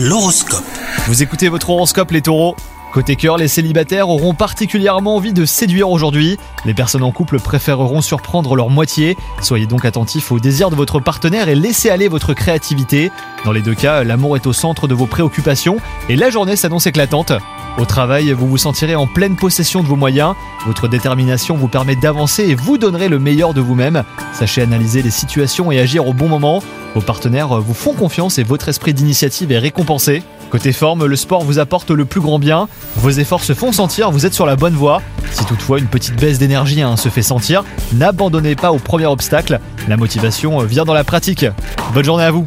L'horoscope. Vous écoutez votre horoscope les taureaux Côté cœur, les célibataires auront particulièrement envie de séduire aujourd'hui. Les personnes en couple préféreront surprendre leur moitié. Soyez donc attentifs aux désirs de votre partenaire et laissez aller votre créativité. Dans les deux cas, l'amour est au centre de vos préoccupations et la journée s'annonce éclatante. Au travail, vous vous sentirez en pleine possession de vos moyens. Votre détermination vous permet d'avancer et vous donnerez le meilleur de vous-même. Sachez analyser les situations et agir au bon moment. Vos partenaires vous font confiance et votre esprit d'initiative est récompensé. Côté forme, le sport vous apporte le plus grand bien. Vos efforts se font sentir, vous êtes sur la bonne voie. Si toutefois une petite baisse d'énergie hein, se fait sentir, n'abandonnez pas au premier obstacle. La motivation vient dans la pratique. Bonne journée à vous